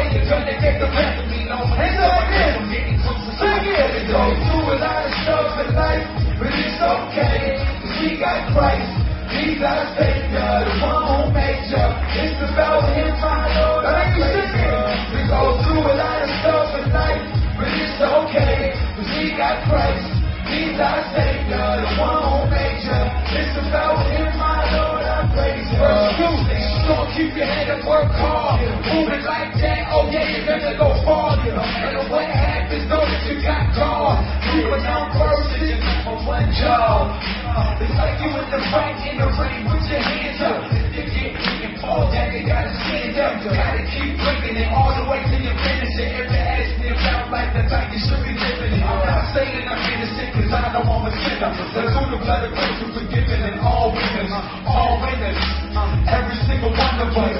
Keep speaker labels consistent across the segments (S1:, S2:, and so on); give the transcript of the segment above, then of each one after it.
S1: way, go through a lot of stuff in life, but it's okay. We got Christ. He's our Savior, the one who you. It's about Him, my Lord. I praise Him. We go through a lot of stuff in life, but it's okay. We got Christ. He's our Savior, the one who you. It's about Him, my Lord. I praise Him. Verse two, stay keep your head and work hard. Move it like yeah, you're gonna go. No matter what happens, that you got God. You a young person on one job. It's like you in the fight in the ring with your hands up. If you get beaten, fall down, you gotta stand up. You gotta keep bringing it all the way to your finish. And if it has me about like the time you should be living it. I'm not saying I'm innocent, cause I know I'm a sinner. But through the blood of grace, we're forgiven and all winners, all winners. Every single one of us,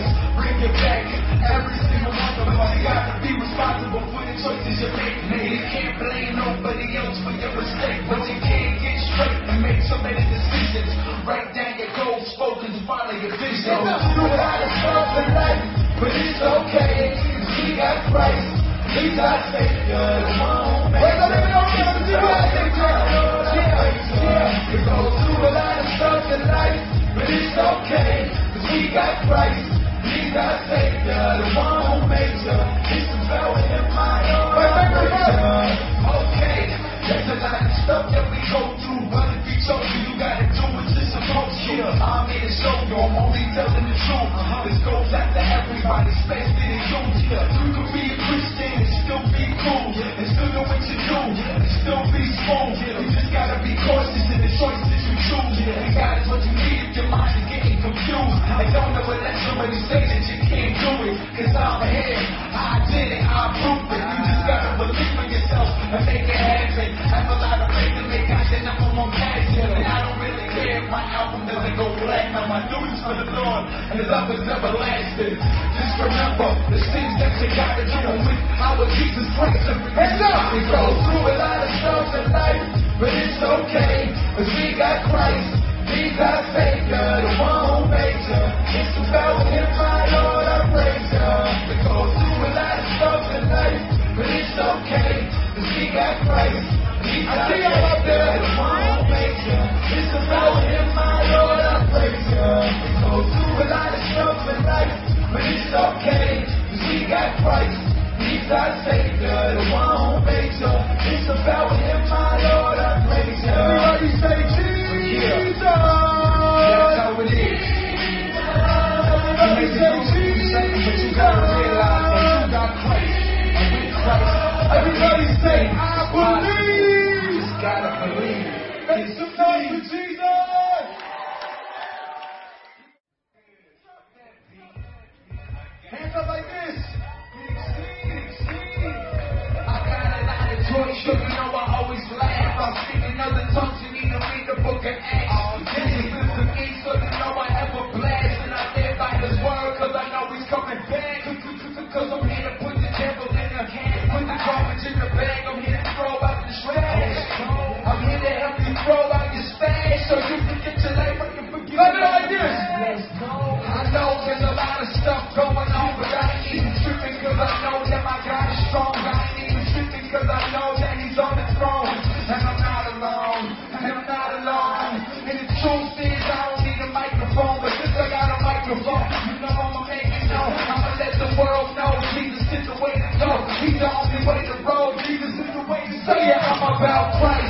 S1: it back. Every single of you gotta be responsible for the choices you make. You can't blame nobody else for your mistake, but you can't get straight and make so many decisions. Write down your goals, focus, follow your vision. Do a lot of stuff in life, but it's okay. We got Christ. He's our Savior, the one who makes us. He's our Savior. Yeah, yeah. We go through a lot of stuff in life, but it's okay. Cause we got Christ. He's our Savior, the one who makes us. It's about Him, my Lord. I praise Him. Okay, there's a lot of stuff that we go through, but if you told you, you gotta do what you're supposed to. I'm here to show you, I'm only telling the truth. This goes out to everybody, especially the youth. You can be a Christian and still be cool, and And love is everlasting. Just remember the sins that you gotta do with our Jesus Christ. Up! We go through a lot of stuff in life, but it's okay, cause we got Christ. He's our Savior, the one who made you. It's about Him, my Lord, I praise Him. We go through a lot of stuff in life, but it's okay, cause we got Christ. He's our Savior, the one okay, cause we got Christ. He's our Savior, the one who made you. It's about Him, my Lord, I praise Him.
S2: Say
S1: it. I'm about Christ.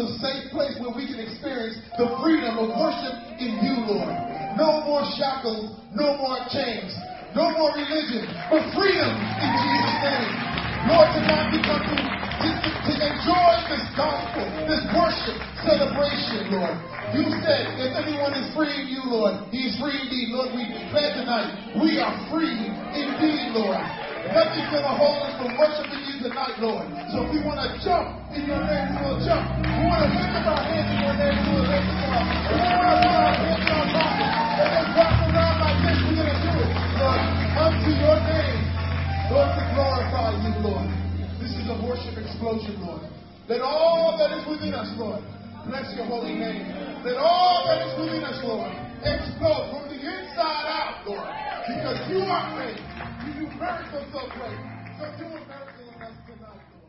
S1: A
S3: safe place where we can experience the freedom of worship in you, Lord. No more shackles, no more chains, no more religion, but freedom in Jesus' name. Lord, tonight we come to, to, to enjoy this gospel, this worship celebration, Lord. You said, if anyone is free in you, Lord, he is free indeed. Lord, we declare tonight, we are free indeed, Lord. Nothing's going to hold us from worshiping you tonight, Lord. So if we want to jump in your name, we will jump. We want to lift up our hands in your name, we will lift up. We want to put our hands in our pockets and then around like this, we're going to do it, Lord, unto your name. Lord, to glorify you, Lord. This is a worship explosion, Lord. Let all that is within us, Lord, bless your holy name. Let all that is within us, Lord, explode from the inside out, Lord. Because you are great. You do miracles so great. So do a miracle in us tonight,